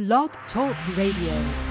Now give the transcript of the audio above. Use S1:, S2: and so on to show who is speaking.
S1: Blog Talk Radio.